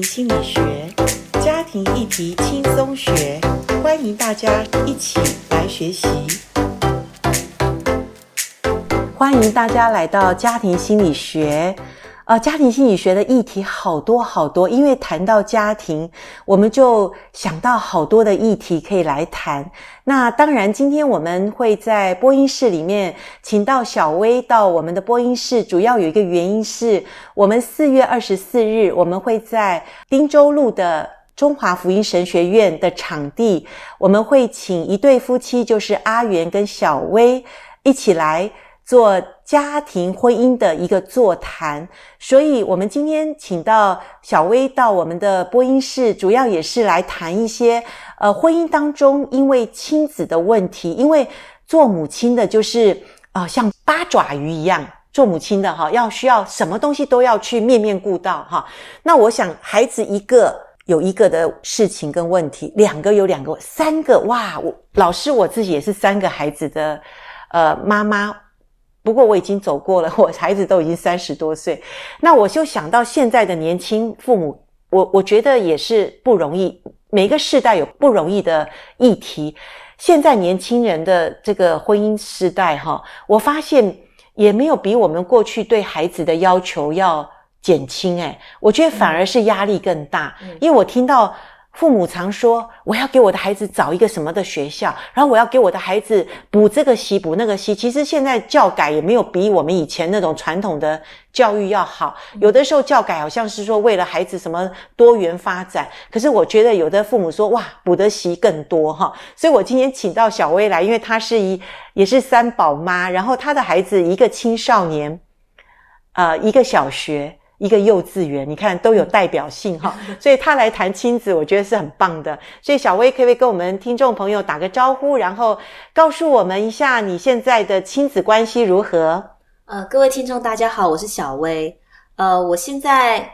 心理学，家庭议题轻松学，欢迎大家一起来学习。欢迎大家来到家庭心理学。呃，家庭心理学的议题好多好多，因为谈到家庭，我们就想到好多的议题可以来谈。那当然，今天我们会在播音室里面请到小薇到我们的播音室，主要有一个原因是我们四月二十四日，我们会在汀州路的中华福音神学院的场地，我们会请一对夫妻，就是阿元跟小薇一起来。做家庭婚姻的一个座谈，所以我们今天请到小薇到我们的播音室，主要也是来谈一些呃婚姻当中因为亲子的问题，因为做母亲的就是啊、呃、像八爪鱼一样，做母亲的哈要需要什么东西都要去面面顾到哈。那我想孩子一个有一个的事情跟问题，两个有两个，三个哇，我老师我自己也是三个孩子的呃妈妈。不过我已经走过了，我孩子都已经三十多岁，那我就想到现在的年轻父母，我我觉得也是不容易。每个世代有不容易的议题，现在年轻人的这个婚姻世代，哈，我发现也没有比我们过去对孩子的要求要减轻，诶，我觉得反而是压力更大，嗯，因为我听到。父母常说：“我要给我的孩子找一个什么的学校，然后我要给我的孩子补这个习补那个习。”其实现在教改也没有比我们以前那种传统的教育要好。有的时候教改好像是说为了孩子什么多元发展，可是我觉得有的父母说：“哇，补的习更多哈。”所以我今天请到小薇来，因为她是一也是三宝妈，然后她的孩子一个青少年，呃，一个小学。一个幼稚园，你看都有代表性哈，所以他来谈亲子，我觉得是很棒的。所以小薇可不可以跟我们听众朋友打个招呼，然后告诉我们一下你现在的亲子关系如何？呃，各位听众大家好，我是小薇。呃，我现在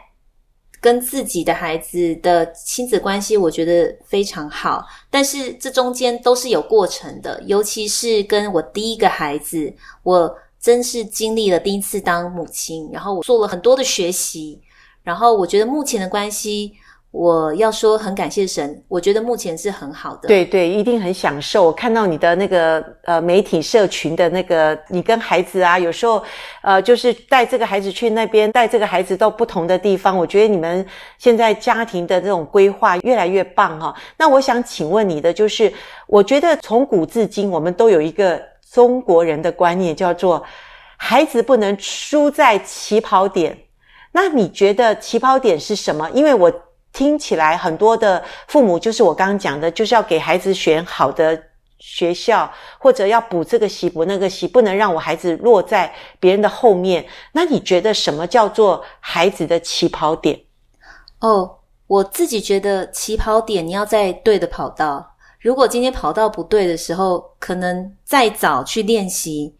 跟自己的孩子的亲子关系，我觉得非常好，但是这中间都是有过程的，尤其是跟我第一个孩子，我。真是经历了第一次当母亲，然后我做了很多的学习，然后我觉得目前的关系，我要说很感谢神，我觉得目前是很好的。对对，一定很享受。我看到你的那个呃媒体社群的那个，你跟孩子啊，有时候呃就是带这个孩子去那边，带这个孩子到不同的地方，我觉得你们现在家庭的这种规划越来越棒哈。那我想请问你的就是，我觉得从古至今，我们都有一个。中国人的观念叫做孩子不能输在起跑点。那你觉得起跑点是什么？因为我听起来很多的父母就是我刚刚讲的，就是要给孩子选好的学校，或者要补这个习补那个习，不能让我孩子落在别人的后面。那你觉得什么叫做孩子的起跑点？哦，我自己觉得起跑点你要在对的跑道。如果今天跑道不对的时候，可能再早去练习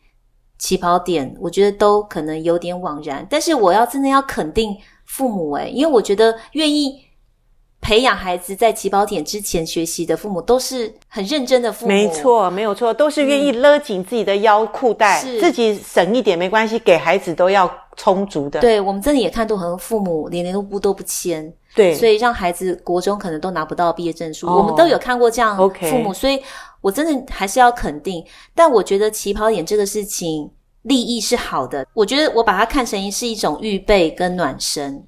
起跑点，我觉得都可能有点枉然。但是我要真的要肯定父母诶，因为我觉得愿意培养孩子在起跑点之前学习的父母，都是很认真的父母。没错，没有错，都是愿意勒紧自己的腰裤带，嗯，自己省一点没关系，给孩子都要充足的。对，我们真的也看到很多父母连连都不都不签。对，所以让孩子国中可能都拿不到毕业证书，哦，我们都有看过这样父母所以我真的还是要肯定。但我觉得起跑点这个事情利益是好的，我觉得我把它看成是一种预备跟暖身。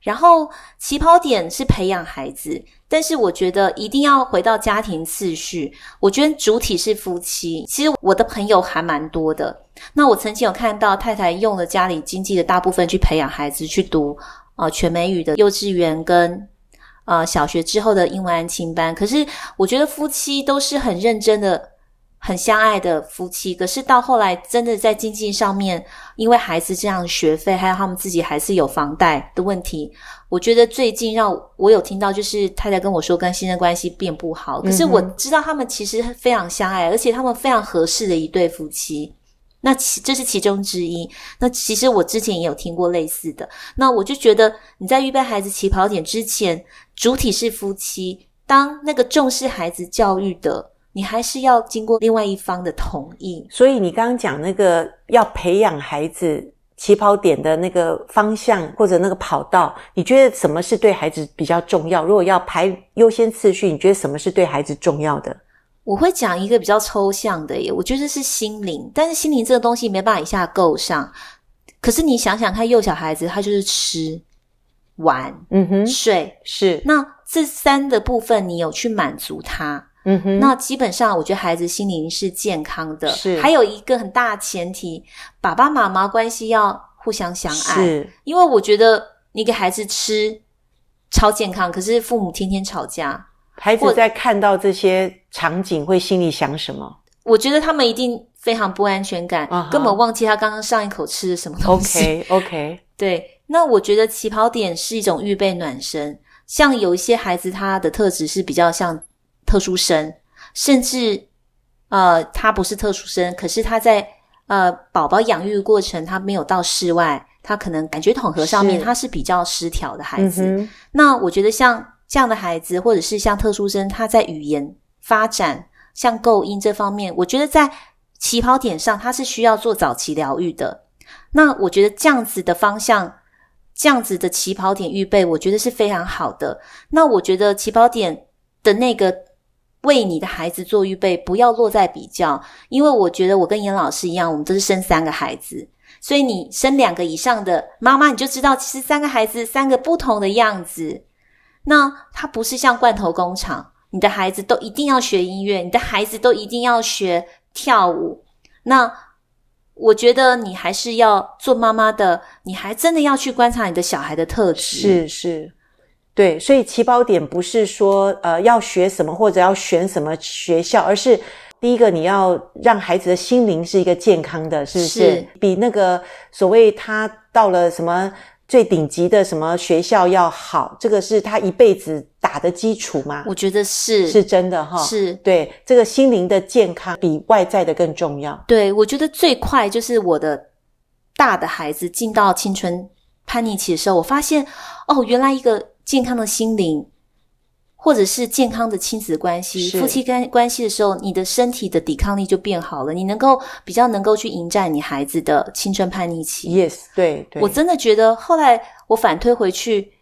然后起跑点是培养孩子，但是我觉得一定要回到家庭次序。我觉得主体是夫妻。其实我的朋友还蛮多的，那我曾经有看到太太用了家里经济的大部分去培养孩子去读。呃，全美语的幼稚园跟呃小学之后的英文安亲班，可是我觉得夫妻都是很认真的、很相爱的夫妻。可是到后来，真的在经济上面，因为孩子这样的学费，还有他们自己还是有房贷的问题，我觉得最近让我有听到，就是太太跟我说，跟先生关系变不好。可是我知道他们其实非常相爱，而且他们非常合适的一对夫妻。那其这是其中之一。那其实我之前也有听过类似的。那我就觉得你在预备孩子起跑点之前，主体是夫妻。当那个重视孩子教育的，你还是要经过另外一方的同意。所以你刚刚讲那个要培养孩子起跑点的那个方向或者那个跑道，你觉得什么是对孩子比较重要？如果要排优先次序，你觉得什么是对孩子重要的？我会讲一个比较抽象的耶，我觉得是心灵，但是心灵这个东西没办法一下够上。可是你想想看，幼小孩子他就是吃、玩、嗯哼、睡，是那这三的部分，你有去满足他。嗯哼，那基本上我觉得孩子心灵是健康的。是，还有一个很大的前提，爸爸妈妈关系要互相相爱。是，因为我觉得你给孩子吃超健康，可是父母天天吵架，孩子在看到这些场景会心里想什么？我觉得他们一定非常不安全感，uh-huh. 根本忘记他刚刚上一口吃的什么东西。OK OK，对。那我觉得起跑点是一种预备暖身，像有一些孩子他的特质是比较像。特殊生，甚至呃，他不是特殊生，可是他在呃宝宝养育过程，他没有到室外，他可能感觉统合上面他是比较失调的孩子。嗯。那我觉得像这样的孩子，或者是像特殊生，他在语言发展、像构音这方面，我觉得在起跑点上，他是需要做早期疗愈的。那我觉得这样子的方向，这样子的起跑点预备，我觉得是非常好的。那我觉得起跑点的那个。为你的孩子做预备，不要落在比较，因为我觉得我跟严老师一样，我们都是生三个孩子，所以你生两个以上的妈妈，你就知道其实三个孩子三个不同的样子。那它不是像罐头工厂，你的孩子都一定要学音乐，你的孩子都一定要学跳舞。那我觉得你还是要做妈妈的，你还真的要去观察你的小孩的特质。是是。对，所以起跑点不是说呃要学什么或者要选什么学校，而是第一个你要让孩子的心灵是一个健康的，是不是？是。比那个所谓他到了什么最顶级的什么学校要好，这个是他一辈子打的基础吗？我觉得是，是真的哈。是。对，这个心灵的健康比外在的更重要。对，我觉得最快就是我的大的孩子进到青春叛逆期的时候，我发现哦，原来一个。健康的心灵，或者是健康的亲子关系、夫妻关关系的时候，你的身体的抵抗力就变好了，你能够比较能够去迎战你孩子的青春叛逆期。Yes，对对，我真的觉得后来我反推回去，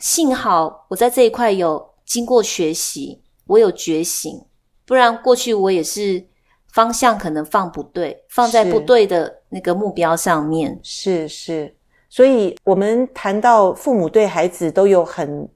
幸好我在这一块有经过学习，我有觉醒，不然过去我也是方向可能放不对，放在不对的那个目标上面。是是。是所以，我们谈到父母对孩子都有很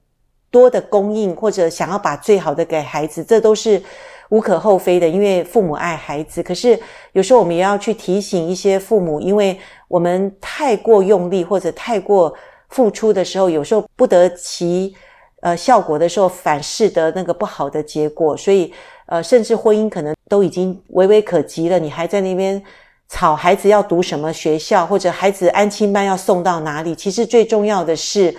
多的供应，或者想要把最好的给孩子，这都是无可厚非的，因为父母爱孩子。可是，有时候我们也要去提醒一些父母，因为我们太过用力或者太过付出的时候，有时候不得其呃效果的时候，反适得那个不好的结果。所以，呃，甚至婚姻可能都已经微微可及了，你还在那边。吵孩子要读什么学校，或者孩子安亲班要送到哪里？其实最重要的是，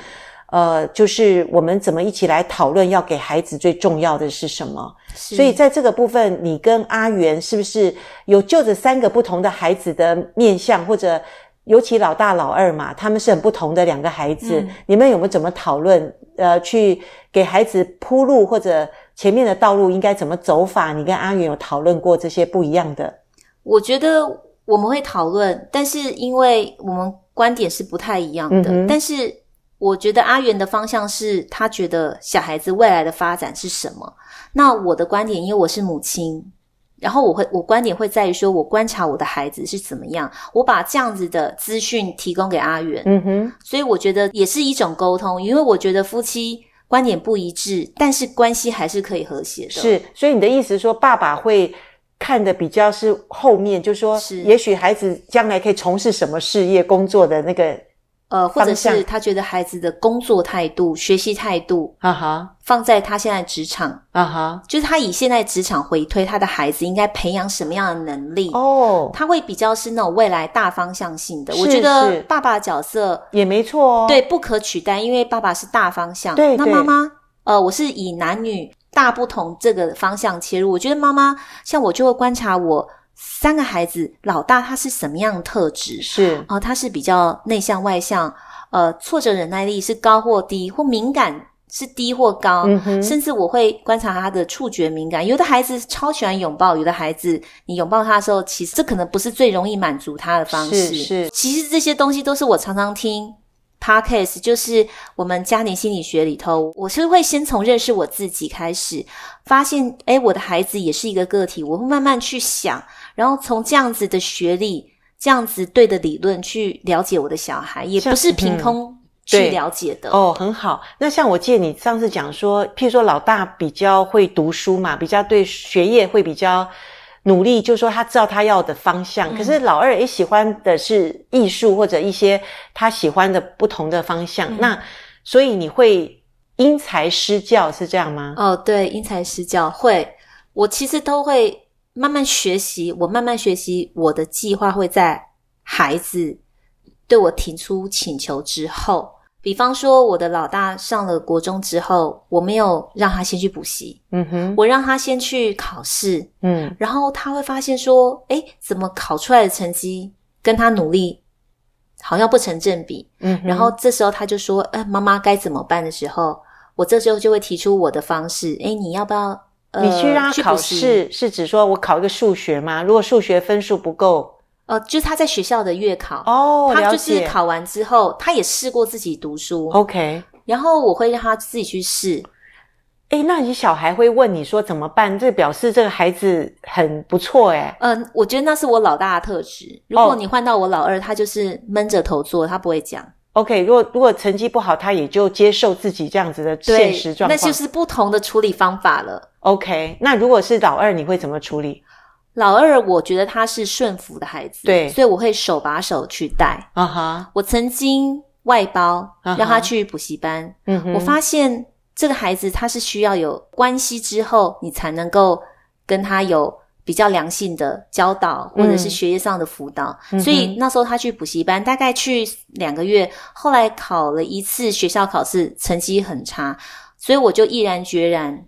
呃，就是我们怎么一起来讨论，要给孩子最重要的是什么？所以在这个部分，你跟阿元是不是有就着三个不同的孩子的面相，或者尤其老大老二嘛，他们是很不同的两个孩子，嗯、你们有没有怎么讨论？呃，去给孩子铺路，或者前面的道路应该怎么走法？你跟阿元有讨论过这些不一样的？我觉得。我们会讨论，但是因为我们观点是不太一样的。嗯、但是我觉得阿元的方向是他觉得小孩子未来的发展是什么。那我的观点，因为我是母亲，然后我会我观点会在于说，我观察我的孩子是怎么样，我把这样子的资讯提供给阿元。嗯哼，所以我觉得也是一种沟通，因为我觉得夫妻观点不一致，但是关系还是可以和谐的。是，所以你的意思说，爸爸会。看的比较是后面，就是说，也许孩子将来可以从事什么事业、工作的那个，呃，或者是他觉得孩子的工作态度、学习态度，啊哈，放在他现在职场，啊哈，就是他以现在职场回推他的孩子应该培养什么样的能力哦，他会比较是那种未来大方向性的。我觉得爸爸角色也没错哦，对，不可取代，因为爸爸是大方向，对，那妈妈，呃，我是以男女。大不同这个方向切入，我觉得妈妈像我就会观察我三个孩子，老大他是什么样的特质？是啊，他是比较内向外向，呃，挫折忍耐力是高或低，或敏感是低或高，嗯，甚至我会观察他的触觉敏感。有的孩子超喜欢拥抱，有的孩子你拥抱他的时候，其实这可能不是最容易满足他的方式。是，是，其实这些东西都是我常常听 podcast，就是我们家庭心理学里头，我是会先从认识我自己开始，发现诶，我的孩子也是一个个体，我会慢慢去想，然后从这样子的学历、这样子对的理论去了解我的小孩，也不是凭空。去了解的哦，很好。那像我记得你上次讲说，譬如说老大比较会读书嘛，比较对学业会比较努力，就是说他知道他要的方向。嗯、可是老二也喜欢的是艺术或者一些他喜欢的不同的方向。嗯、那所以你会因材施教是这样吗？哦，对，因材施教会。我其实都会慢慢学习，我慢慢学习，我的计划会在孩子对我提出请求之后。比方说，我的老大上了国中之后，我没有让他先去补习，嗯哼，我让他先去考试，嗯，然后他会发现说，哎，怎么考出来的成绩跟他努力好像不成正比，嗯，然后这时候他就说，哎，妈妈该怎么办的时候，我这时候就会提出我的方式，哎，你要不要，呃，你去让他考试，是指说我考一个数学吗？如果数学分数不够。呃，就是他在学校的月考哦，他就是考完之后，他也试过自己读书，OK。然后我会让他自己去试。哎，那你小孩会问你说怎么办？这表示这个孩子很不错哎。嗯，我觉得那是我老大的特质。如果你换到我老二，他就是闷着头做，他不会讲。OK，如果如果成绩不好，他也就接受自己这样子的现实状况。那就是不同的处理方法了。OK，那如果是老二，你会怎么处理？老二，我觉得他是顺服的孩子，对，所以我会手把手去带。啊哈、uh，huh. 我曾经外包让他去补习班，嗯、uh，huh. 我发现这个孩子他是需要有关系之后，你才能够跟他有比较良性的教导，或者是学业上的辅导。Uh huh. 所以那时候他去补习班，大概去两个月，后来考了一次学校考试，成绩很差，所以我就毅然决然。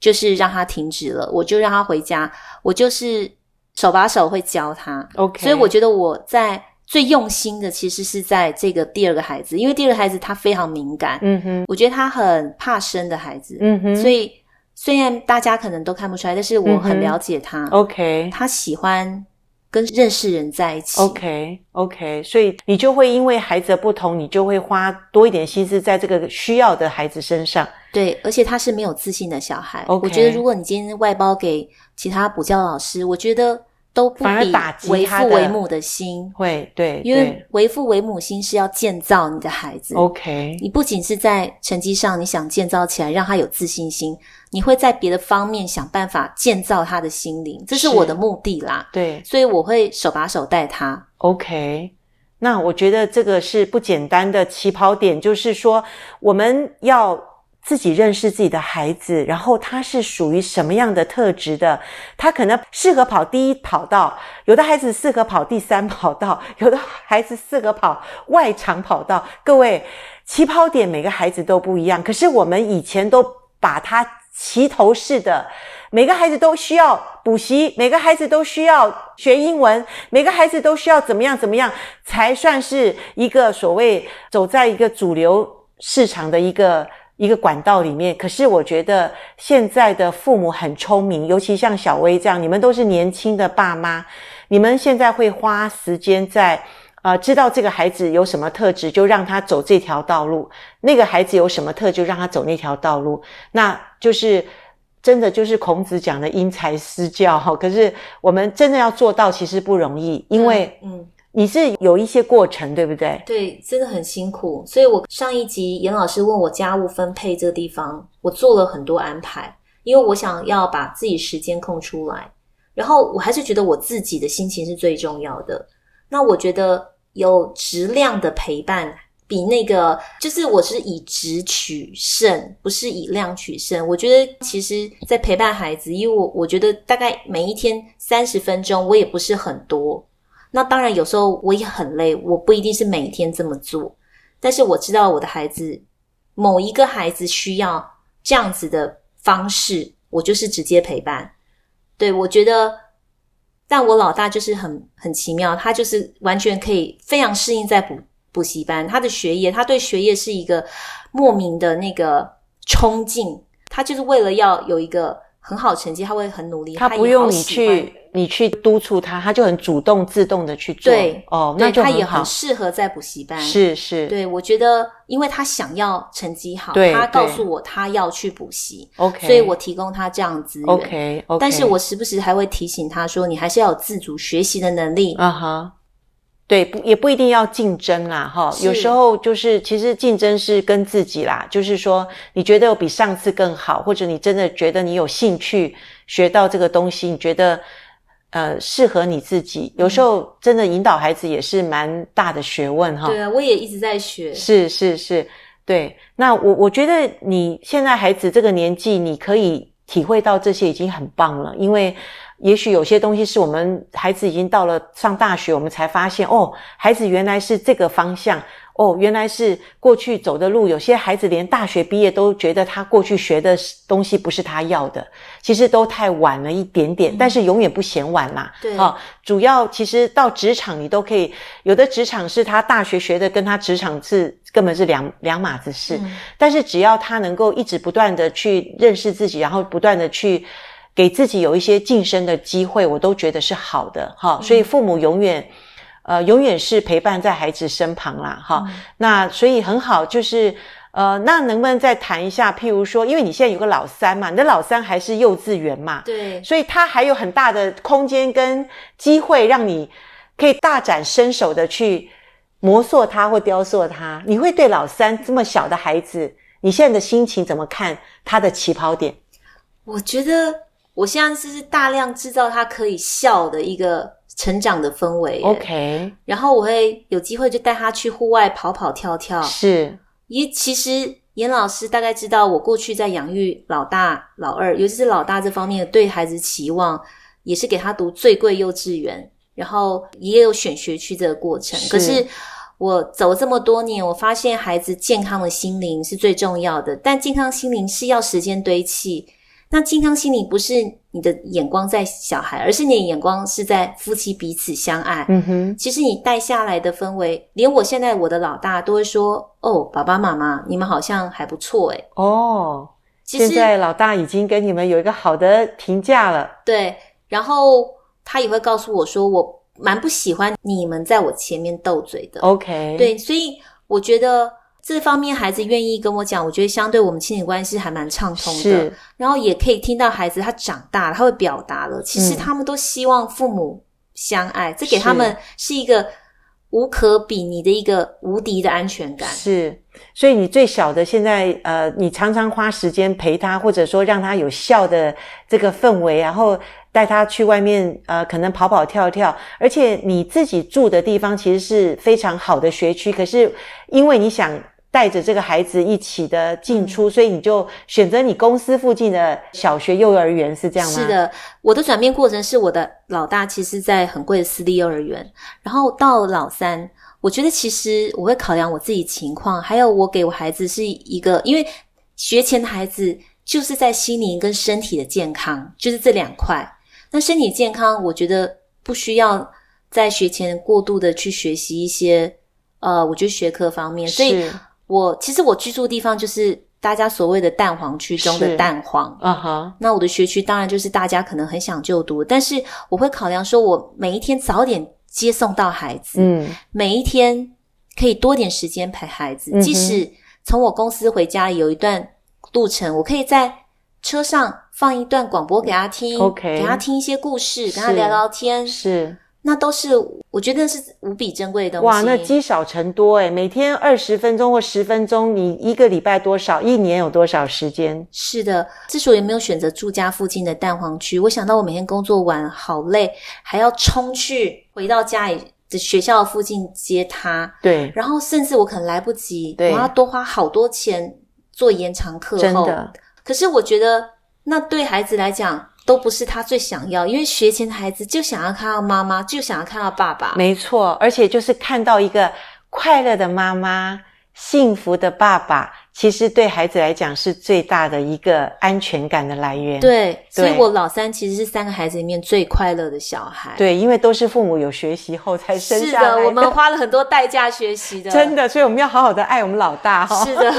就是让他停止了，我就让他回家，我就是手把手会教他。OK，所以我觉得我在最用心的其实是在这个第二个孩子，因为第二个孩子他非常敏感，嗯哼，我觉得他很怕生的孩子，嗯哼，所以虽然大家可能都看不出来，但是我很了解他。OK，他喜欢。跟认识人在一起，OK OK，所以你就会因为孩子的不同，你就会花多一点心思在这个需要的孩子身上。对，而且他是没有自信的小孩。Okay. 我觉得如果你今天外包给其他补教老师，我觉得。都不比为父为母的心会对，因为为父为母心是要建造你的孩子。OK，你不仅是在成绩上，你想建造起来，让他有自信心，你会在别的方面想办法建造他的心灵，这是我的目的啦。对，所以我会手把手带他。OK，那我觉得这个是不简单的起跑点，就是说我们要。自己认识自己的孩子，然后他是属于什么样的特质的？他可能适合跑第一跑道，有的孩子适合跑第三跑道，有的孩子适合跑外场跑道。各位，起跑点每个孩子都不一样。可是我们以前都把他齐头式的，每个孩子都需要补习，每个孩子都需要学英文，每个孩子都需要怎么样怎么样才算是一个所谓走在一个主流市场的一个。一个管道里面，可是我觉得现在的父母很聪明，尤其像小薇这样，你们都是年轻的爸妈，你们现在会花时间在，呃，知道这个孩子有什么特质，就让他走这条道路；那个孩子有什么特，就让他走那条道路。那就是真的就是孔子讲的因材施教哈。可是我们真的要做到，其实不容易，因为嗯。你是有一些过程，对不对？对，真的很辛苦。所以我上一集严老师问我家务分配这个地方，我做了很多安排，因为我想要把自己时间空出来。然后我还是觉得我自己的心情是最重要的。那我觉得有质量的陪伴，比那个就是我是以质取胜，不是以量取胜。我觉得其实，在陪伴孩子，因为我我觉得大概每一天三十分钟，我也不是很多。那当然，有时候我也很累，我不一定是每天这么做，但是我知道我的孩子，某一个孩子需要这样子的方式，我就是直接陪伴。对，我觉得，但我老大就是很很奇妙，他就是完全可以非常适应在补补习班，他的学业，他对学业是一个莫名的那个冲劲，他就是为了要有一个很好成绩，他会很努力。他不用你去。你去督促他，他就很主动自动的去做。对，哦，那就他也很适合在补习班。是是，对，我觉得，因为他想要成绩好，他告诉我他要去补习，OK，所以我提供他这样资源，OK OK。但是我时不时还会提醒他说，你还是要有自主学习的能力。啊哈。对，不也不一定要竞争啦，哈。有时候就是，其实竞争是跟自己啦，就是说，你觉得有比上次更好，或者你真的觉得你有兴趣学到这个东西，你觉得。呃，适合你自己。有时候真的引导孩子也是蛮大的学问哈。对啊，我也一直在学。是是是，对。那我我觉得你现在孩子这个年纪，你可以体会到这些已经很棒了。因为也许有些东西是我们孩子已经到了上大学，我们才发现哦，孩子原来是这个方向。哦，原来是过去走的路。有些孩子连大学毕业都觉得他过去学的东西不是他要的，其实都太晚了一点点。嗯、但是永远不嫌晚啦。对啊、哦，主要其实到职场你都可以，有的职场是他大学学的，跟他职场是根本是两两码子事。嗯、但是只要他能够一直不断的去认识自己，然后不断的去给自己有一些晋升的机会，我都觉得是好的。哈、哦，所以父母永远。呃，永远是陪伴在孩子身旁啦，哈、嗯。那所以很好，就是呃，那能不能再谈一下？譬如说，因为你现在有个老三嘛，你的老三还是幼稚园嘛，对，所以他还有很大的空间跟机会，让你可以大展身手的去磨塑他或雕塑他。你会对老三这么小的孩子，你现在的心情怎么看他的起跑点？我觉得我现在是大量制造他可以笑的一个。成长的氛围，OK，然后我会有机会就带他去户外跑跑跳跳。是，也其实严老师大概知道我过去在养育老大、老二，尤其是老大这方面对孩子期望，也是给他读最贵幼稚园，然后也有选学区这个过程。是。可是我走了这么多年，我发现孩子健康的心灵是最重要的，但健康心灵是要时间堆砌。那健康心理不是你的眼光在小孩，而是你的眼光是在夫妻彼此相爱。嗯哼，其实你带下来的氛围，连我现在我的老大都会说：“哦，爸爸妈妈，你们好像还不错。”诶哦，其实现在老大已经跟你们有一个好的评价了。对，然后他也会告诉我说：“我蛮不喜欢你们在我前面斗嘴的。” OK，对，所以我觉得。这方面孩子愿意跟我讲，我觉得相对我们亲子关系还蛮畅通的。是，然后也可以听到孩子他长大了，他会表达了。其实他们都希望父母相爱，嗯、这给他们是一个无可比拟的一个无敌的安全感。是，所以你最小的现在，呃，你常常花时间陪他，或者说让他有笑的这个氛围，然后带他去外面，呃，可能跑跑跳跳。而且你自己住的地方其实是非常好的学区，可是因为你想。带着这个孩子一起的进出，所以你就选择你公司附近的小学、幼儿园，是这样吗？是的，我的转变过程是我的老大其实在很贵的私立幼儿园，然后到老三，我觉得其实我会考量我自己情况，还有我给我孩子是一个，因为学前的孩子就是在心灵跟身体的健康，就是这两块。那身体健康，我觉得不需要在学前过度的去学习一些，呃，我觉得学科方面，所以。我其实我居住的地方就是大家所谓的蛋黄区中的蛋黄，啊哈。那我的学区当然就是大家可能很想就读，但是我会考量说，我每一天早点接送到孩子，嗯，每一天可以多点时间陪孩子，嗯、即使从我公司回家有一段路程，我可以在车上放一段广播给他听，OK，给他听一些故事，跟他聊聊天，是。那都是我觉得是无比珍贵的东西。哇，那积少成多诶，每天二十分钟或十分钟，你一个礼拜多少？一年有多少时间？是的，之所以没有选择住家附近的蛋黄区，我想到我每天工作完好累，还要冲去回到家里的学校附近接他。对，然后甚至我可能来不及，对，我要多花好多钱做延长课后。真的，可是我觉得那对孩子来讲。都不是他最想要，因为学前的孩子就想要看到妈妈，就想要看到爸爸。没错，而且就是看到一个快乐的妈妈、幸福的爸爸，其实对孩子来讲是最大的一个安全感的来源。对，对，所以我老三其实是三个孩子里面最快乐的小孩。对，因为都是父母有学习后才生下来的。是的，我们花了很多代价学习的。真的，所以我们要好好的爱我们老大哈。是的。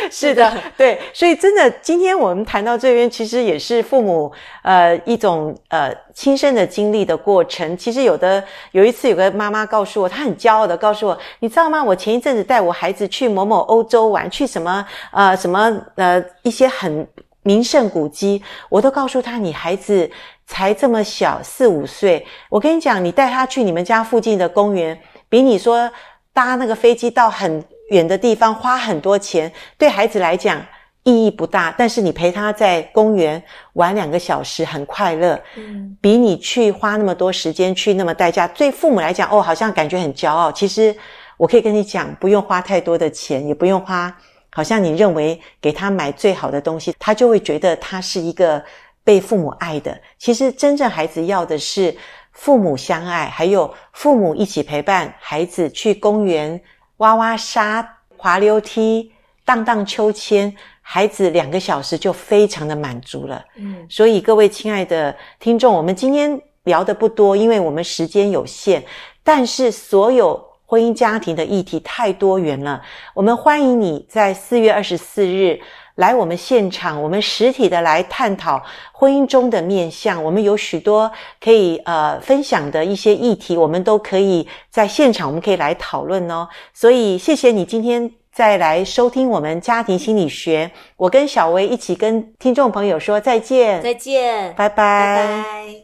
是的，对，所以真的，今天我们谈到这边，其实也是父母呃一种呃亲身的经历的过程。其实有的有一次，有个妈妈告诉我，她很骄傲的告诉我，你知道吗？我前一阵子带我孩子去某某欧洲玩，去什么呃什么呃一些很名胜古迹，我都告诉他，你孩子才这么小，四五岁，我跟你讲，你带他去你们家附近的公园，比你说搭那个飞机到很远的地方花很多钱，对孩子来讲意义不大。但是你陪他在公园玩两个小时，很快乐，嗯，比你去花那么多时间去那么代价，对父母来讲，哦，好像感觉很骄傲。其实我可以跟你讲，不用花太多的钱，也不用花，好像你认为给他买最好的东西，他就会觉得他是一个被父母爱的。其实真正孩子要的是父母相爱，还有父母一起陪伴孩子去公园。挖挖沙、滑溜梯、荡荡秋千，孩子两个小时就非常的满足了。嗯，所以各位亲爱的听众，我们今天聊的不多，因为我们时间有限。但是所有婚姻家庭的议题太多元了，我们欢迎你在四月二十四日。来我们现场，我们实体的来探讨婚姻中的面向。我们有许多可以呃分享的一些议题，我们都可以在现场，我们可以来讨论哦。所以谢谢你今天再来收听我们家庭心理学。我跟小薇一起跟听众朋友说再见，再见，拜拜。拜拜。